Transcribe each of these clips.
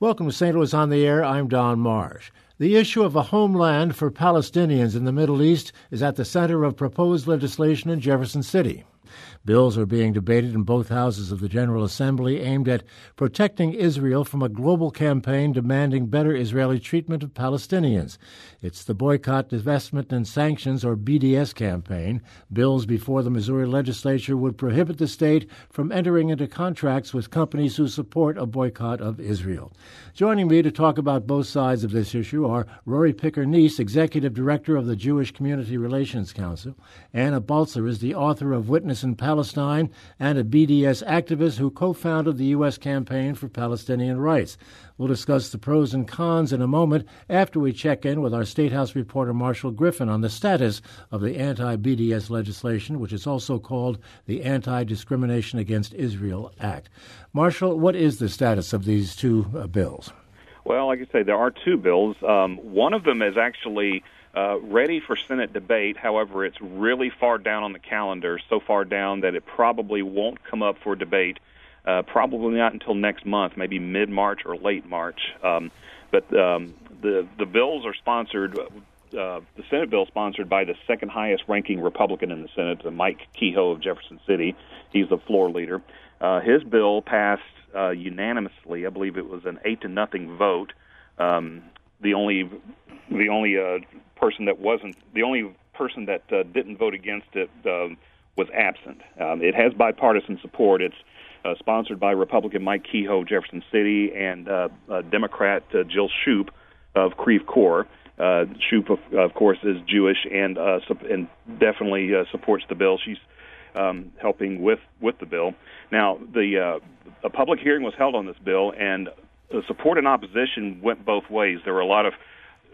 Welcome to St. Louis on the Air. I'm Don Marsh. The issue of a homeland for Palestinians in the Middle East is at the center of proposed legislation in Jefferson City. Bills are being debated in both houses of the General Assembly aimed at protecting Israel from a global campaign demanding better Israeli treatment of Palestinians. It's the Boycott, Divestment, and Sanctions, or BDS campaign. Bills before the Missouri legislature would prohibit the state from entering into contracts with companies who support a boycott of Israel. Joining me to talk about both sides of this issue are Rory Picker-Neiss, Executive Director of the Jewish Community Relations Council. Anna Baltzer is the author of Witness in Palestine and a BDS activist who co founded the U.S. Campaign for Palestinian Rights. We'll discuss the pros and cons in a moment after we check in with our State House reporter Marshall Griffin on the status of the anti BDS legislation, which is also called the Anti Discrimination Against Israel Act. Marshall, what is the status of these two uh, bills? Well, like I say, there are two bills. Um, one of them is actually uh, ready for Senate debate. However, it's really far down on the calendar, so far down that it probably won't come up for debate uh, probably not until next month, maybe mid March or late March. Um, but um, the the bills are sponsored. Uh, the Senate bill sponsored by the second highest ranking Republican in the Senate, uh, Mike Kehoe of Jefferson City. He's the floor leader. Uh, his bill passed uh, unanimously. I believe it was an eight to nothing vote. Um, the only the only uh, person that wasn't the only person that uh, didn't vote against it uh, was absent. Um, it has bipartisan support. It's uh, sponsored by Republican Mike Kehoe, Jefferson City, and uh, uh, Democrat uh, Jill Schupp of Creve Coeur. Uh, Schupp, of, of course, is Jewish and uh, and definitely uh, supports the bill. She's um, helping with with the bill. Now, the uh, a public hearing was held on this bill, and the support and opposition went both ways. There were a lot of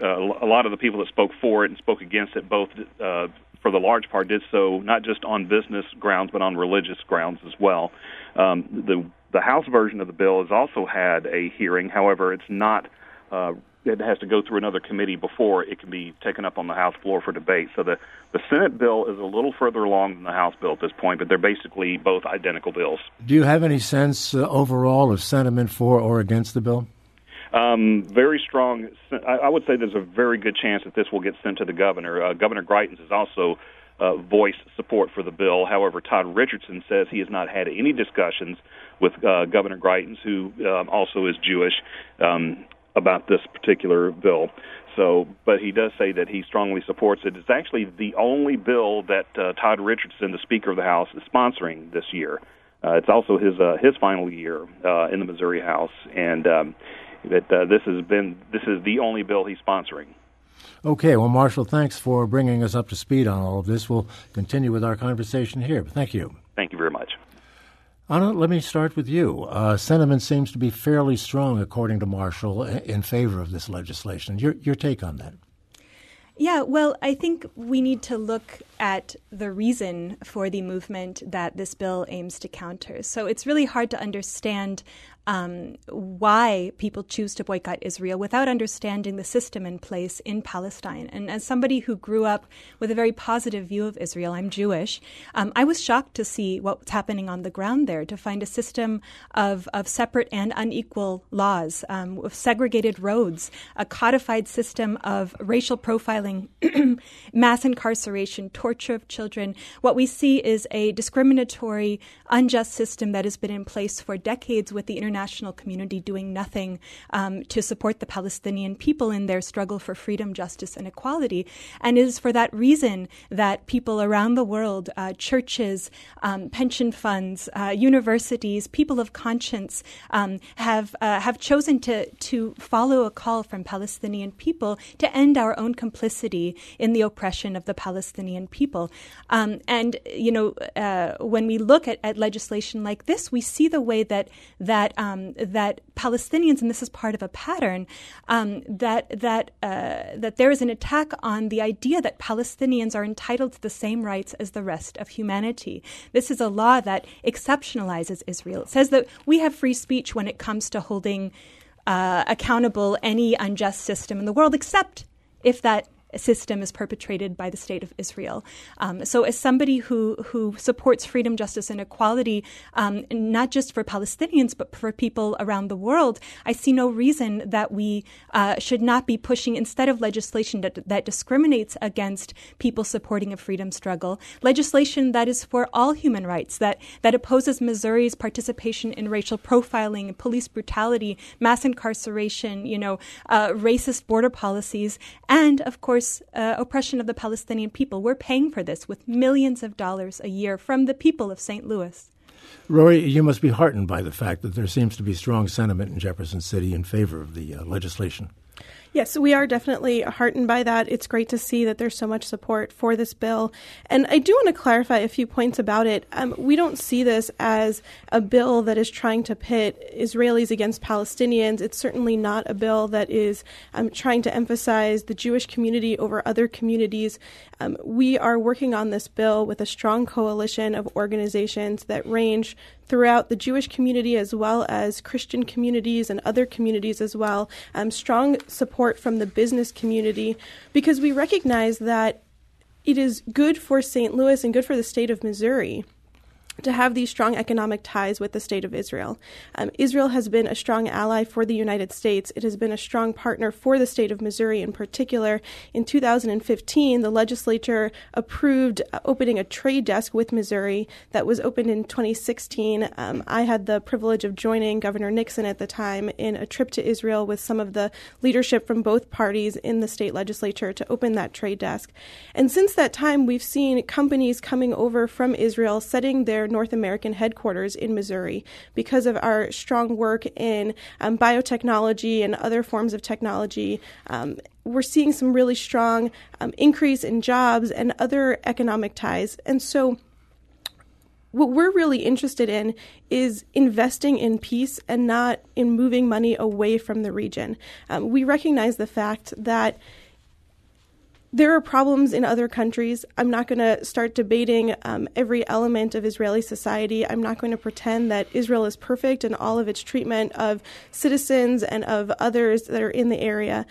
a lot of the people that spoke for it and spoke against it both uh, for the large part, did so not just on business grounds but on religious grounds as well. Um, the the House version of the bill has also had a hearing. However, it's not. Uh, it has to go through another committee before it can be taken up on the House floor for debate. So the the Senate bill is a little further along than the House bill at this point, but they're basically both identical bills. Do you have any sense uh, overall of sentiment for or against the bill? Um, very strong. I, would say there's a very good chance that this will get sent to the governor. Uh, governor Greitens has also uh, voiced support for the bill. However, Todd Richardson says he has not had any discussions with uh, Governor Greitens, who um, also is Jewish, um, about this particular bill. So, but he does say that he strongly supports it. It's actually the only bill that uh, Todd Richardson, the Speaker of the House, is sponsoring this year. Uh, it's also his uh, his final year uh, in the Missouri House, and um, that uh, this has been this is the only bill he's sponsoring. Okay, well, Marshall, thanks for bringing us up to speed on all of this. We'll continue with our conversation here. Thank you. Thank you very much. Anna, let me start with you. Uh, sentiment seems to be fairly strong, according to Marshall, in favor of this legislation. Your, your take on that? Yeah, well, I think we need to look at the reason for the movement that this bill aims to counter. So it's really hard to understand um, why people choose to boycott Israel without understanding the system in place in Palestine. And as somebody who grew up with a very positive view of Israel, I'm Jewish, um, I was shocked to see what's happening on the ground there, to find a system of, of separate and unequal laws, um, with segregated roads, a codified system of racial profiling, mass incarceration, torture of children. What we see is a discriminatory, unjust system that has been in place for decades with the international international community doing nothing um, to support the Palestinian people in their struggle for freedom, justice, and equality. And it is for that reason that people around the world, uh, churches, um, pension funds, uh, universities, people of conscience, um, have uh, have chosen to to follow a call from Palestinian people to end our own complicity in the oppression of the Palestinian people. Um, and you know, uh, when we look at, at legislation like this, we see the way that that um, that Palestinians, and this is part of a pattern, um, that that uh, that there is an attack on the idea that Palestinians are entitled to the same rights as the rest of humanity. This is a law that exceptionalizes Israel. It says that we have free speech when it comes to holding uh, accountable any unjust system in the world, except if that system is perpetrated by the state of Israel. Um, so, as somebody who who supports freedom, justice, and equality, um, not just for Palestinians but for people around the world, I see no reason that we uh, should not be pushing instead of legislation that that discriminates against people supporting a freedom struggle, legislation that is for all human rights, that that opposes Missouri's participation in racial profiling, police brutality, mass incarceration, you know, uh, racist border policies, and of course, uh, oppression of the Palestinian people. We're paying for this with millions of dollars a year from the people of St. Louis. Rory, you must be heartened by the fact that there seems to be strong sentiment in Jefferson City in favor of the uh, legislation. Yes, we are definitely heartened by that. It's great to see that there's so much support for this bill. And I do want to clarify a few points about it. Um, we don't see this as a bill that is trying to pit Israelis against Palestinians. It's certainly not a bill that is um, trying to emphasize the Jewish community over other communities. Um, we are working on this bill with a strong coalition of organizations that range throughout the Jewish community as well as Christian communities and other communities as well. Um, strong support from the business community because we recognize that it is good for St. Louis and good for the state of Missouri to have these strong economic ties with the state of Israel. Um, Israel has been a strong ally for the United States. It has been a strong partner for the state of Missouri in particular. In 2015, the legislature approved opening a trade desk with Missouri that was opened in 2016. Um, I had the privilege of joining Governor Nixon at the time in a trip to Israel with some of the leadership from both parties in the state legislature to open that trade desk. And since that time, we've seen companies coming over from Israel setting their North American headquarters in Missouri because of our strong work in um, biotechnology and other forms of technology. Um, we're seeing some really strong um, increase in jobs and other economic ties. And so, what we're really interested in is investing in peace and not in moving money away from the region. Um, we recognize the fact that there are problems in other countries. I'm not going to start debating um, every element of Israeli society. I'm not going to pretend that Israel is perfect in all of its treatment of citizens and of others that are in the area.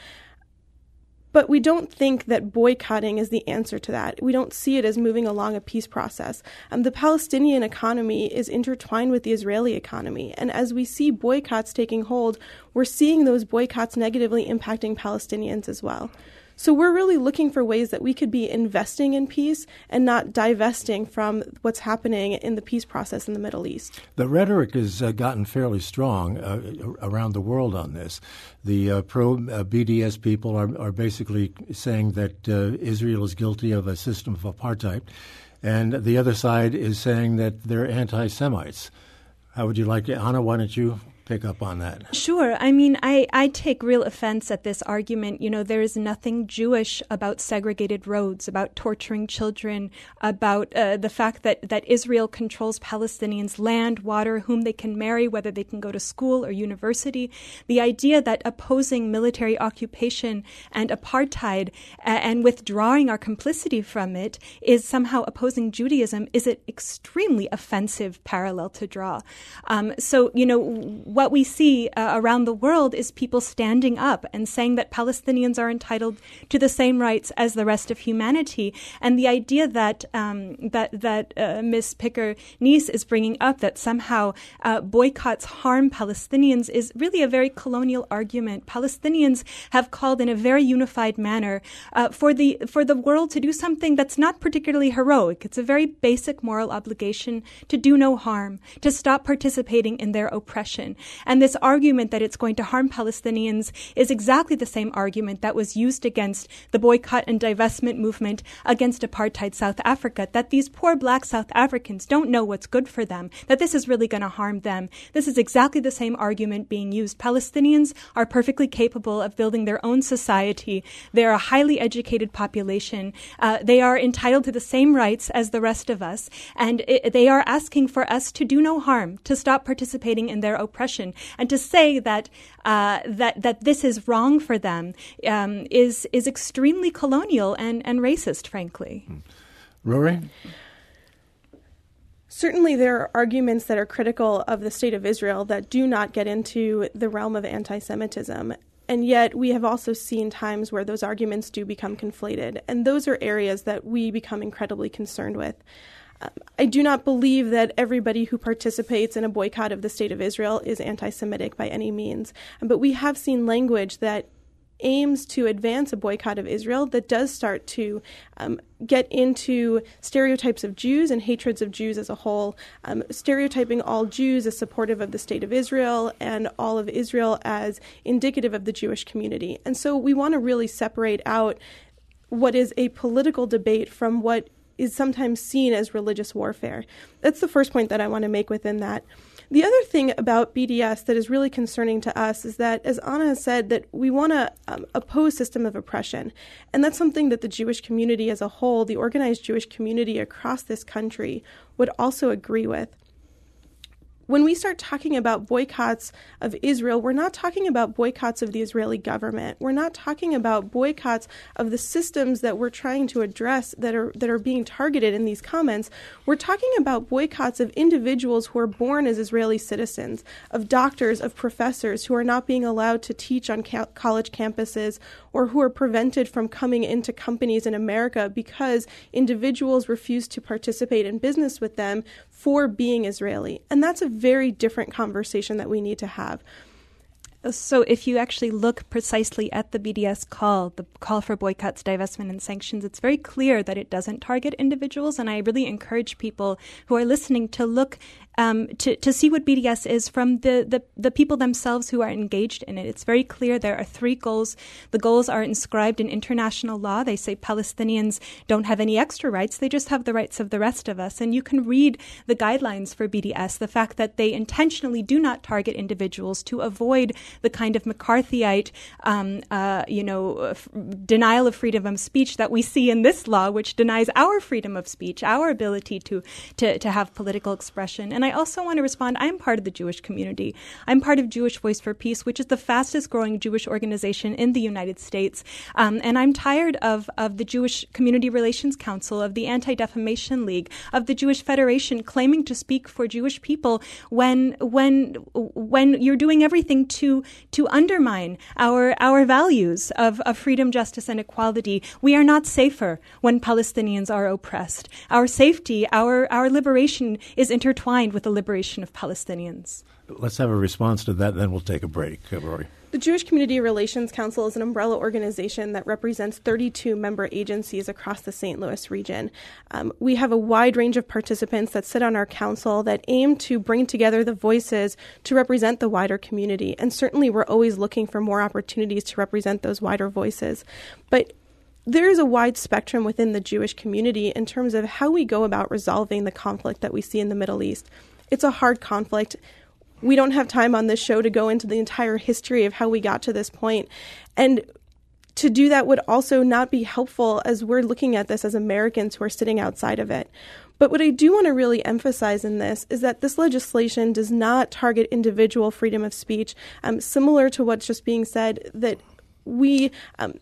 But we don't think that boycotting is the answer to that. We don't see it as moving along a peace process. Um, the Palestinian economy is intertwined with the Israeli economy. And as we see boycotts taking hold, we're seeing those boycotts negatively impacting Palestinians as well. So we're really looking for ways that we could be investing in peace and not divesting from what's happening in the peace process in the Middle East. The rhetoric has uh, gotten fairly strong uh, around the world on this. The uh, pro BDS people are, are basically saying that uh, Israel is guilty of a system of apartheid, and the other side is saying that they're anti Semites. How would you like it? Anna, why don't you pick up on that. Sure. I mean, I, I take real offense at this argument. You know, there is nothing Jewish about segregated roads, about torturing children, about uh, the fact that, that Israel controls Palestinians' land, water, whom they can marry, whether they can go to school or university. The idea that opposing military occupation and apartheid uh, and withdrawing our complicity from it is somehow opposing Judaism is an extremely offensive parallel to draw. Um, so, you know, what we see uh, around the world is people standing up and saying that Palestinians are entitled to the same rights as the rest of humanity. And the idea that um, that that uh, Ms. Picker Neiss is bringing up that somehow uh, boycotts harm Palestinians is really a very colonial argument. Palestinians have called in a very unified manner uh, for the for the world to do something that's not particularly heroic. It's a very basic moral obligation to do no harm, to stop participating in their oppression. And this argument that it's going to harm Palestinians is exactly the same argument that was used against the boycott and divestment movement against apartheid South Africa, that these poor black South Africans don't know what's good for them, that this is really going to harm them. This is exactly the same argument being used. Palestinians are perfectly capable of building their own society. They're a highly educated population. Uh, they are entitled to the same rights as the rest of us. And it, they are asking for us to do no harm, to stop participating in their oppression oppression. And to say that uh, that that this is wrong for them um, is is extremely colonial and, and racist, frankly. Rory. Certainly, there are arguments that are critical of the state of Israel that do not get into the realm of anti Semitism And yet, we have also seen times where those arguments do become conflated. And those are areas that we become incredibly concerned with. I do not believe that everybody who participates in a boycott of the state of Israel is anti Semitic by any means. But we have seen language that aims to advance a boycott of Israel that does start to um, get into stereotypes of Jews and hatreds of Jews as a whole, um, stereotyping all Jews as supportive of the state of Israel and all of Israel as indicative of the Jewish community. And so we want to really separate out what is a political debate from what is sometimes seen as religious warfare. That's the first point that I want to make within that. The other thing about BDS that is really concerning to us is that, as Anna has said, that we want to um, oppose system of oppression, and that's something that the Jewish community as a whole, the organized Jewish community across this country, would also agree with when we start talking about boycotts of Israel, we're not talking about boycotts of the Israeli government. We're not talking about boycotts of the systems that we're trying to address that are that are being targeted in these comments. We're talking about boycotts of individuals who are born as Israeli citizens, of doctors, of professors who are not being allowed to teach on ca- college campuses or who are prevented from coming into companies in America because individuals refuse to participate in business with them for being Israeli. And that's a very different conversation that we need to have. So, if you actually look precisely at the BDS call, the call for boycotts, divestment, and sanctions, it's very clear that it doesn't target individuals. And I really encourage people who are listening to look um, to, to see what BDS is from the, the, the people themselves who are engaged in it. It's very clear there are three goals. The goals are inscribed in international law. They say Palestinians don't have any extra rights, they just have the rights of the rest of us. And you can read the guidelines for BDS, the fact that they intentionally do not target individuals to avoid the kind of McCarthyite, um, uh, you know, f- denial of freedom of speech that we see in this law, which denies our freedom of speech, our ability to, to, to have political expression. And and I also want to respond I'm part of the Jewish community. I'm part of Jewish Voice for Peace, which is the fastest growing Jewish organization in the United States. Um, and I'm tired of, of the Jewish Community Relations Council, of the Anti Defamation League, of the Jewish Federation claiming to speak for Jewish people when, when, when you're doing everything to, to undermine our, our values of, of freedom, justice, and equality. We are not safer when Palestinians are oppressed. Our safety, our, our liberation is intertwined with the liberation of Palestinians. Let's have a response to that, then we'll take a break. Uh, Rory. The Jewish Community Relations Council is an umbrella organization that represents 32 member agencies across the St. Louis region. Um, we have a wide range of participants that sit on our council that aim to bring together the voices to represent the wider community. And certainly, we're always looking for more opportunities to represent those wider voices. But there is a wide spectrum within the Jewish community in terms of how we go about resolving the conflict that we see in the Middle East. It's a hard conflict. We don't have time on this show to go into the entire history of how we got to this point. And to do that would also not be helpful as we're looking at this as Americans who are sitting outside of it. But what I do want to really emphasize in this is that this legislation does not target individual freedom of speech, um, similar to what's just being said, that we. Um,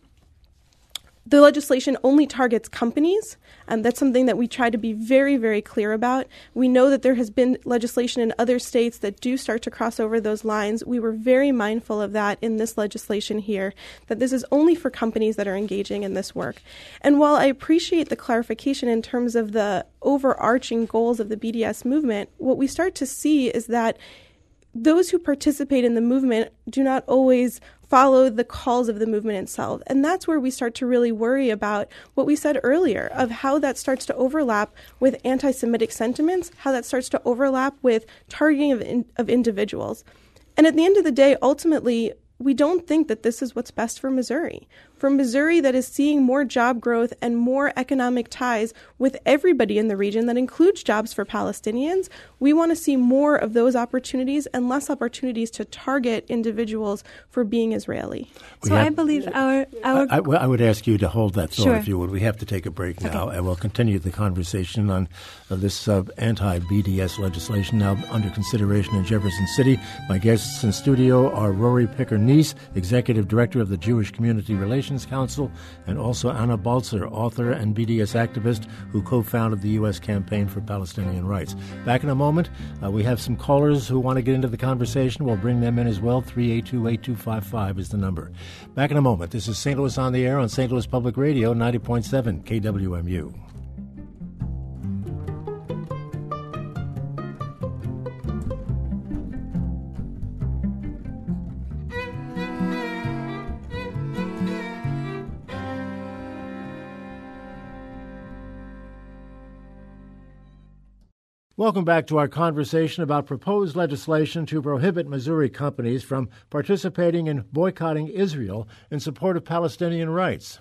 the legislation only targets companies. and that's something that we try to be very, very clear about. We know that there has been legislation in other states that do start to cross over those lines. We were very mindful of that in this legislation here, that this is only for companies that are engaging in this work. And while I appreciate the clarification in terms of the overarching goals of the BDS movement, what we start to see is that those who participate in the movement do not always follow the calls of the movement itself. And that's where we start to really worry about what we said earlier of how that starts to overlap with anti Semitic sentiments, how that starts to overlap with targeting of, in, of individuals. And at the end of the day, ultimately, we don't think that this is what's best for Missouri. For Missouri, that is seeing more job growth and more economic ties with everybody in the region that includes jobs for Palestinians, we want to see more of those opportunities and less opportunities to target individuals for being Israeli. So have, I believe our. our I, I, I, would ask you to hold that thought, sure. if you would. We have to take a break now, okay. and we'll continue the conversation on uh, this uh, anti BDS legislation now under consideration in Jefferson City. My guests in studio are Rory Picker Neiss, Executive Director of the Jewish Community Relations Council, and also Anna Baltzer, author and BDS activist who co founded the U.S. Campaign for Palestinian Rights. Back in a moment, uh, we have some callers who want to get into the conversation. We'll bring them in as well. 382 8255 is the number. Back in a moment. This is St. Louis on the Air on St. Louis Public Radio, 90.7 KWMU. Welcome back to our conversation about proposed legislation to prohibit Missouri companies from participating in boycotting Israel in support of Palestinian rights.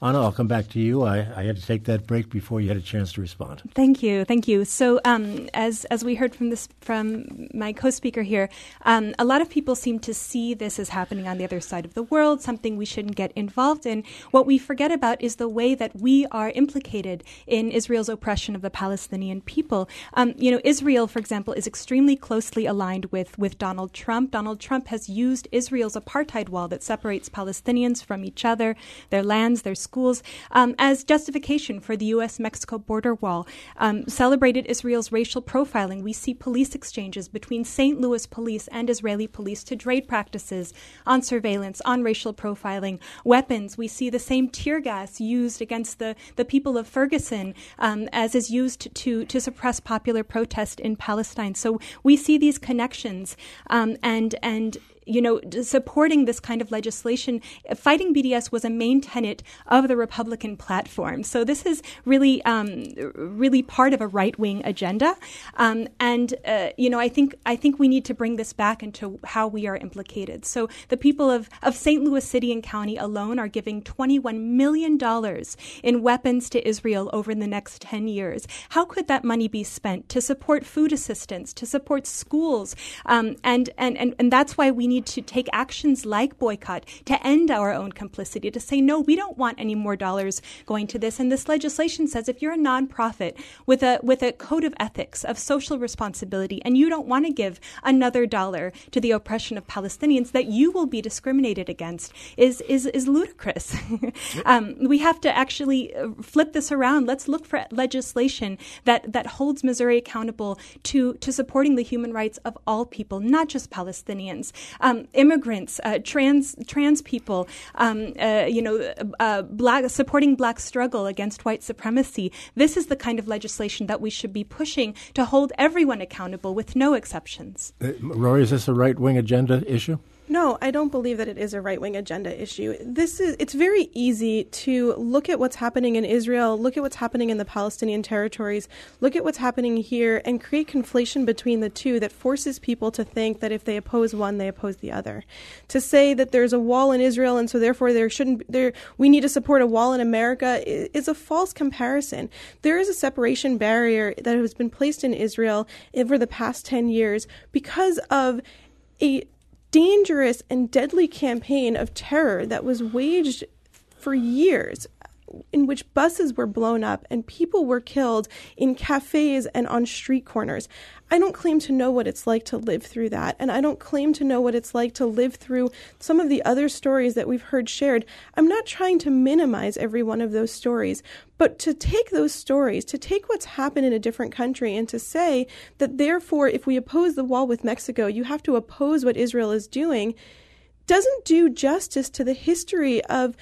Anna, I'll come back to you. I, I, had to take that break before you had a chance to respond. Thank you, thank you. So, um, as as we heard from this from my co-speaker here, um, a lot of people seem to see this as happening on the other side of the world, something we shouldn't get involved in. What we forget about is the way that we are implicated in Israel's oppression of the Palestinian people. Um, you know, Israel, for example, is extremely closely aligned with with Donald Trump. Donald Trump has used Israel's apartheid wall that separates Palestinians from each other, their lands their schools um, as justification for the U.S. Mexico border wall, um, celebrated Israel's racial profiling. We see police exchanges between St. Louis police and Israeli police to trade practices on surveillance, on racial profiling, weapons. We see the same tear gas used against the, the people of Ferguson um, as is used to, to suppress popular protest in Palestine. So we see these connections um, and and you know, supporting this kind of legislation, fighting BDS was a main tenet of the Republican platform. So this is really, um, really part of a right wing agenda. Um, and uh, you know, I think I think we need to bring this back into how we are implicated. So the people of of St. Louis City and County alone are giving 21 million dollars in weapons to Israel over the next 10 years. How could that money be spent to support food assistance, to support schools, um, and, and and and that's why we need need to take actions like boycott to end our own complicity, to say, no, we don't want any more dollars going to this. And this legislation says if you're a nonprofit with a, with a code of ethics, of social responsibility, and you don't want to give another dollar to the oppression of Palestinians, that you will be discriminated against is, is, is ludicrous. um, we have to actually uh, flip this around. Let's look for legislation that, that holds Missouri accountable to, to supporting the human rights of all people, not just Palestinians um, immigrants, uh, trans trans people, um, uh, you know, uh, black supporting black struggle against white supremacy. This is the kind of legislation that we should be pushing to hold everyone accountable with no exceptions. Uh, Rory, is this a right wing agenda issue? No, I don't believe that it is a right wing agenda issue. This is it's very easy to look at what's happening in Israel, look at what's happening in the Palestinian territories, look at what's happening here and create conflation between the two that forces people to think that if they oppose one, they oppose the other. To say that there's a wall in Israel and so therefore there shouldn't there we need to support a wall in America is a false comparison. There is a separation barrier that has been placed in Israel over the past 10 years because of a dangerous and deadly campaign of terror that was waged for years in which buses were blown up and people were killed in cafes and on street corners. I don't claim to know what it's like to live through that. And I don't claim to know what it's like to live through some of the other stories that we've heard shared. I'm not trying to minimize every one of those stories, but to take those stories, to take what's happened in a different country and to say that therefore, if we oppose the wall with Mexico, you have to oppose what Israel is doing doesn't do justice to the history of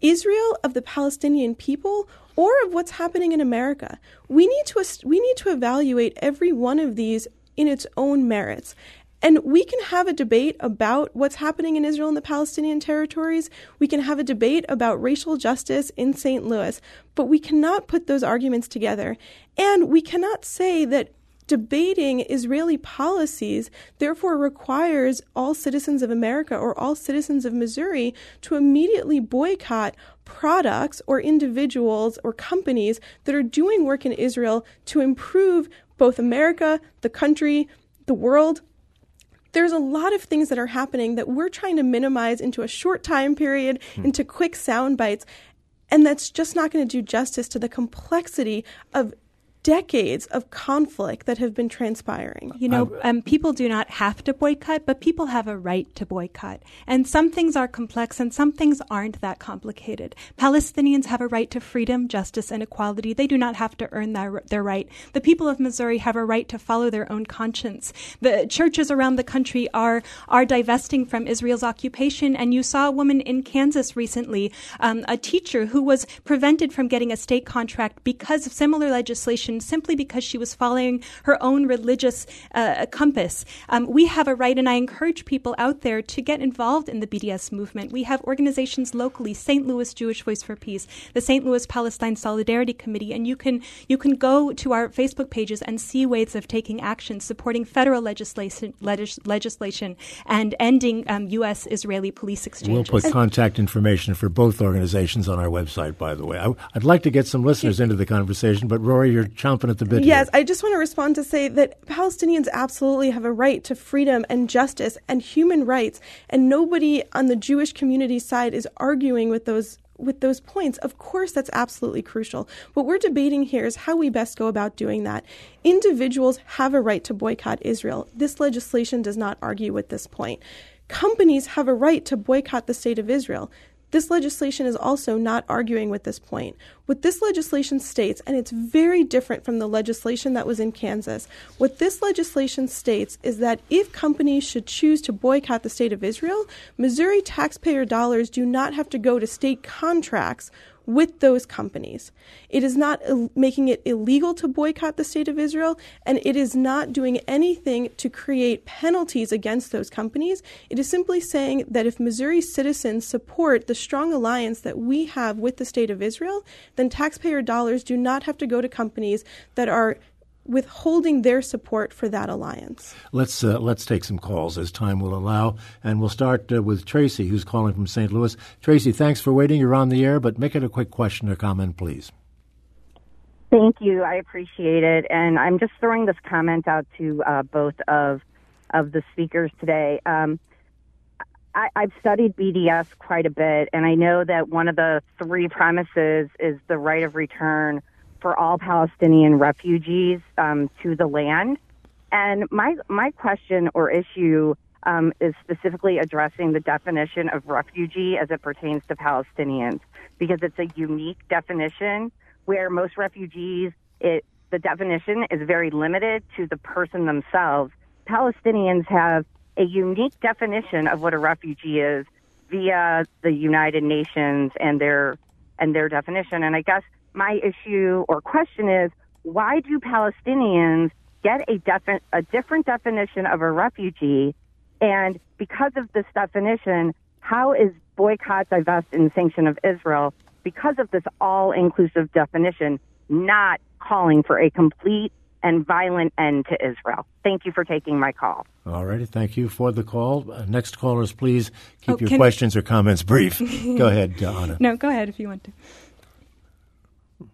Israel, of the Palestinian people, or of what's happening in America. We need to we need to evaluate every one of these in its own merits. And we can have a debate about what's happening in Israel and the Palestinian territories. We can have a debate about racial justice in St. Louis, but we cannot put those arguments together. And we cannot say that debating Israeli policies therefore requires all citizens of America or all citizens of Missouri to immediately boycott products or individuals or companies that are doing work in Israel to improve both America, the country, the world. There's a lot of things that are happening that we're trying to minimize into a short time period, hmm. into quick sound bites. And that's just not going to do justice to the complexity of decades of conflict that have been transpiring. You know, um, people do not have to boycott, but people have a right to boycott. And some things are complex and some things aren't that complicated. Palestinians have a right to freedom, justice, and equality. They do not have to earn their, their right. The people of Missouri have a right to follow their own conscience. The churches around the country are, are divesting from Israel's occupation. And you saw a woman in Kansas recently, um, a teacher who was prevented from getting a state contract because of similar legislation simply because she was following her own religious uh, compass. Um, we have a right, and I encourage people out there to get involved in the BDS movement. We have organizations locally, St. Louis Jewish Voice for Peace, the St. Louis Palestine Solidarity Committee, and you can you can go to our Facebook pages and see ways of taking action, supporting federal legislation, legis- legislation, and ending um, U.S. Israeli police exchanges. We'll put contact information for both organizations on our website. By the way, I, would like to get some listeners into the conversation, but Rory, you're chomping at the bit. Yes, here. I just want to respond to say that Palestinians absolutely have a right to freedom and justice and human rights, and nobody on the Jewish community side is arguing with those with those points, of course, that's absolutely crucial. What we're debating here is how we best go about doing that. Individuals have a right to boycott Israel. This legislation does not argue with this point. Companies have a right to boycott the state of Israel. This legislation is also not arguing with this point. What this legislation states, and it's very different from the legislation that was in Kansas, what this legislation states is that if companies should choose to boycott the state of Israel, Missouri taxpayer dollars do not have to go to state contracts with those companies. It is not making it illegal to boycott the state of Israel, and it is not doing anything to create penalties against those companies. It is simply saying that if Missouri citizens support the strong alliance that we have with the state of Israel, then taxpayer dollars do not have to go to companies that are withholding their support for that alliance. Let's uh, let's take some calls as time will allow, and we'll start uh, with Tracy, who's calling from St. Louis. Tracy, thanks for waiting. You're on the air, but make it a quick question or comment, please. Thank you. I appreciate it, and I'm just throwing this comment out to uh, both of of the speakers today. Um, I, I've studied BDS quite a bit, and I know that one of the three premises is the right of return for all Palestinian refugees um, to the land. And my my question or issue um, is specifically addressing the definition of refugee as it pertains to Palestinians, because it's a unique definition where most refugees, it the definition is very limited to the person themselves. Palestinians have a unique definition of what a refugee is via the United Nations and their and their definition. And I guess my issue or question is why do Palestinians get a, defi- a different definition of a refugee? And because of this definition, how is boycott, divest, and sanction of Israel, because of this all inclusive definition, not calling for a complete and violent end to Israel. Thank you for taking my call. All righty. Thank you for the call. Uh, next callers, please keep oh, your questions or comments brief. go ahead, uh, Anna. No, go ahead if you want to.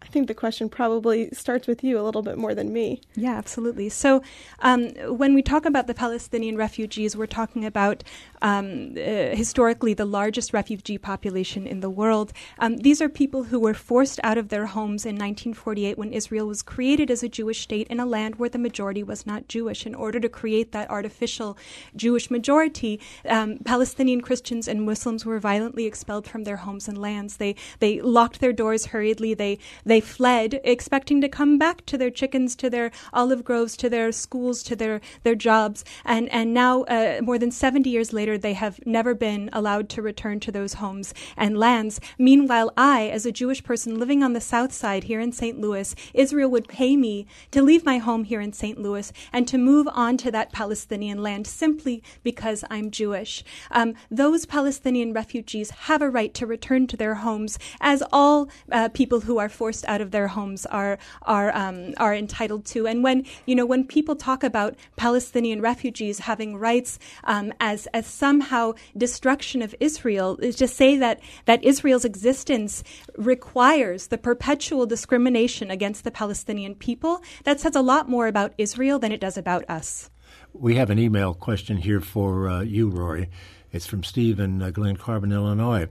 I think the question probably starts with you a little bit more than me. Yeah, absolutely. So, um, when we talk about the Palestinian refugees, we're talking about um, uh, historically the largest refugee population in the world. Um, these are people who were forced out of their homes in 1948 when Israel was created as a Jewish state in a land where the majority was not Jewish. In order to create that artificial Jewish majority, um, Palestinian Christians and Muslims were violently expelled from their homes and lands. They they locked their doors hurriedly. They they fled, expecting to come back to their chickens, to their olive groves, to their schools, to their their jobs, and and now uh, more than 70 years later they have never been allowed to return to those homes and lands. Meanwhile, I, as a Jewish person living on the south side here in St. Louis, Israel would pay me to leave my home here in St. Louis and to move on to that Palestinian land simply because I'm Jewish. Um, those Palestinian refugees have a right to return to their homes, as all uh, people who are forced out of their homes are are um, are entitled to. And when you know when people talk about Palestinian refugees having rights um, as as somehow destruction of Israel is to say that, that Israel's existence requires the perpetual discrimination against the Palestinian people. That says a lot more about Israel than it does about us. We have an email question here for uh, you, Rory. It's from Steve in uh, Glen Carbon, Illinois.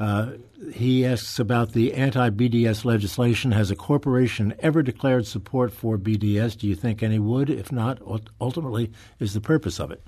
Uh, he asks about the anti BDS legislation. Has a corporation ever declared support for BDS? Do you think any would? If not, ultimately, is the purpose of it?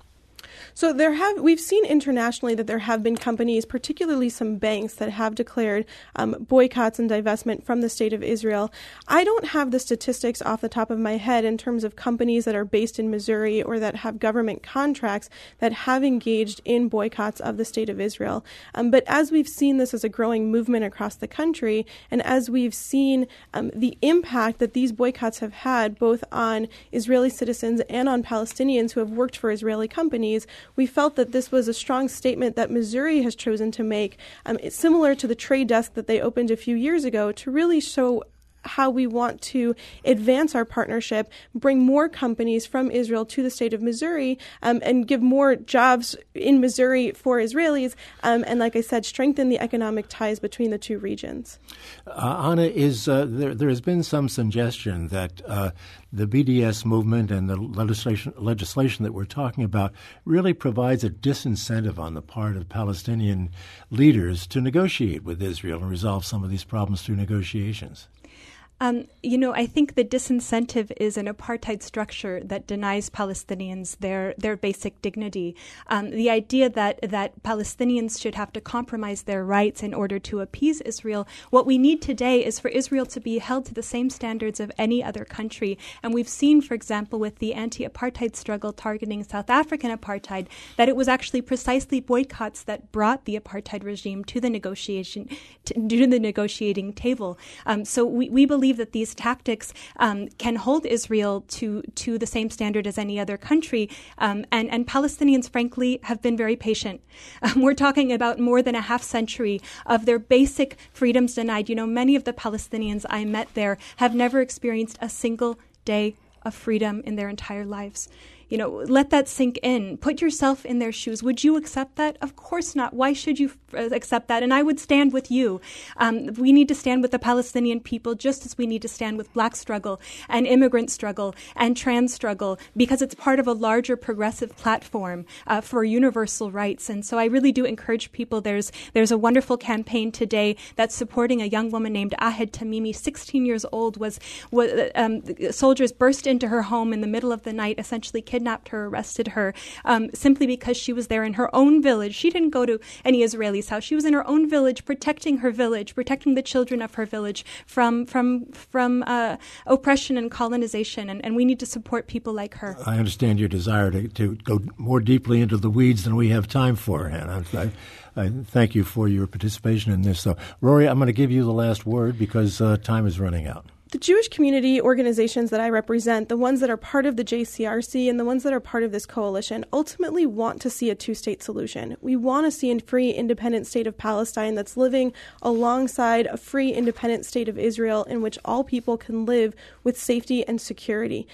So there have we've seen internationally that there have been companies, particularly some banks, that have declared um, boycotts and divestment from the state of Israel. I don't have the statistics off the top of my head in terms of companies that are based in Missouri or that have government contracts that have engaged in boycotts of the state of Israel. Um, but as we've seen this as a growing movement across the country, and as we've seen um, the impact that these boycotts have had both on Israeli citizens and on Palestinians who have worked for Israeli companies, we felt that this was a strong statement that Missouri has chosen to make, um, similar to the trade desk that they opened a few years ago, to really show how we want to advance our partnership, bring more companies from Israel to the state of Missouri, um, and give more jobs in Missouri for Israelis, um, and like I said, strengthen the economic ties between the two regions. Uh, Anna, is uh, there, there has been some suggestion that uh, the BDS movement and the legislation legislation that we're talking about really provides a disincentive on the part of Palestinian leaders to negotiate with Israel and resolve some of these problems through negotiations. Um, you know, I think the disincentive is an apartheid structure that denies Palestinians their their basic dignity. Um, the idea that that Palestinians should have to compromise their rights in order to appease Israel. What we need today is for Israel to be held to the same standards of any other country. And we've seen, for example, with the anti-apartheid struggle targeting South African apartheid, that it was actually precisely boycotts that brought the apartheid regime to the negotiation to, to the negotiating table. Um, so we, we believe believe that these tactics um, can hold Israel to to the same standard as any other country. Um, and and Palestinians, frankly, have been very patient. Um, we're talking about more than a half century of their basic freedoms denied. You know, many of the Palestinians I met there have never experienced a single day of freedom in their entire lives. You know, let that sink in. Put yourself in their shoes. Would you accept that? Of course not. Why should you uh, accept that? And I would stand with you. Um, we need to stand with the Palestinian people just as we need to stand with black struggle and immigrant struggle and trans struggle because it's part of a larger progressive platform uh, for universal rights. And so I really do encourage people. There's there's a wonderful campaign today that's supporting a young woman named Ahed Tamimi, 16 years old. Was, was um, soldiers burst into her home in the middle of the night, essentially kidnapped kidnapped her, arrested her, um, simply because she was there in her own village. She didn't go to any Israeli's house. She was in her own village, protecting her village, protecting the children of her village from from from uh, oppression and colonization. And, and we need to support people like her. I understand your desire to, to go more deeply into the weeds than we have time for, Hannah. I, I thank you for your participation in this. So, Rory, I'm going to give you the last word because uh, time is running out the Jewish community organizations that I represent, the ones that are part of the JCRC and the ones that are part of this coalition, ultimately want to see a two state solution. We want to see a free, independent state of Palestine that's living alongside a free, independent state of Israel in which all people can live with safety and security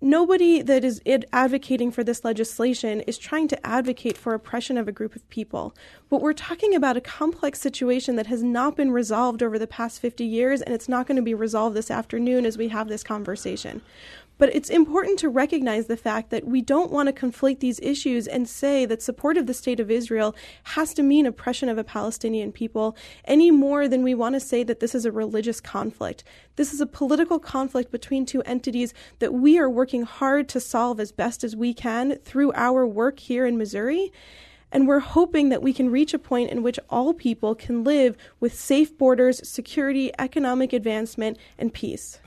nobody that is advocating for this legislation is trying to advocate for oppression of a group of people. But we're talking about a complex situation that has not been resolved over the past 50 years, and it's not going to be resolved this afternoon as we have this conversation. But it's important to recognize the fact that we don't want to conflate these issues and say that support of the state of Israel has to mean oppression of a Palestinian people any more than we want to say that this is a religious conflict. This is a political conflict between two entities that we are working hard to solve as best as we can through our work here in Missouri. And we're hoping that we can reach a point in which all people can live with safe borders, security, economic advancement, and peace.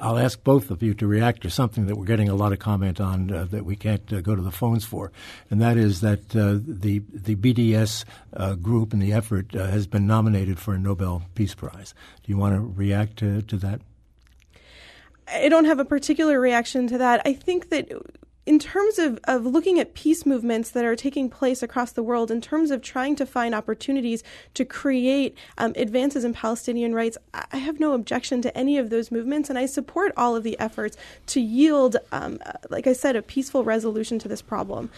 I'll ask both of you to react to something that we're getting a lot of comment on uh, that we can't uh, go to the phones for, and that is that uh, the the BDS uh, group and the effort uh, has been nominated for a Nobel Peace Prize. Do you want to react to, to that? I don't have a particular reaction to that. I think that in terms of, of looking at peace movements that are taking place across the world, in terms of trying to find opportunities to create um, advances in Palestinian rights, I have no objection to any of those movements, and I support all of the efforts to yield, um, like I said, a peaceful resolution to this problem.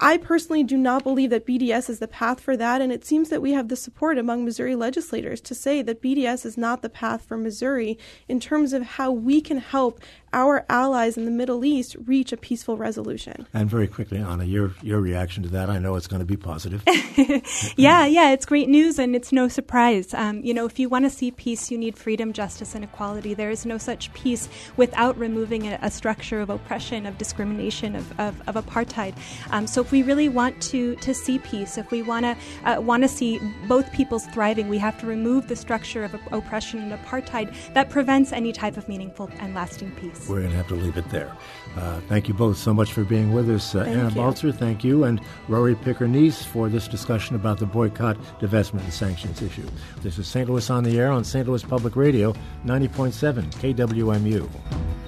I personally do not believe that BDS is the path for that, and it seems that we have the support among Missouri legislators to say that BDS is not the path for Missouri in terms of how we can help our allies in the Middle East reach a peaceful resolution. And very quickly, Anna, your your reaction to that? I know it's going to be positive. yeah, yeah, it's great news, and it's no surprise. Um, you know, if you want to see peace, you need freedom, justice, and equality. There is no such peace without removing a, a structure of oppression, of discrimination, of, of, of apartheid. Um, so, if we really want to to see peace, if we want to uh, want to see both peoples thriving, we have to remove the structure of oppression and apartheid that prevents any type of meaningful and lasting peace. We're going to have to leave it there. Uh, thank you both so much for being with us. Uh, Anna you. Baltzer, thank you, and Rory Picker Neiss for this discussion about the boycott, divestment, and sanctions issue. This is St. Louis on the Air on St. Louis Public Radio, 90.7 KWMU.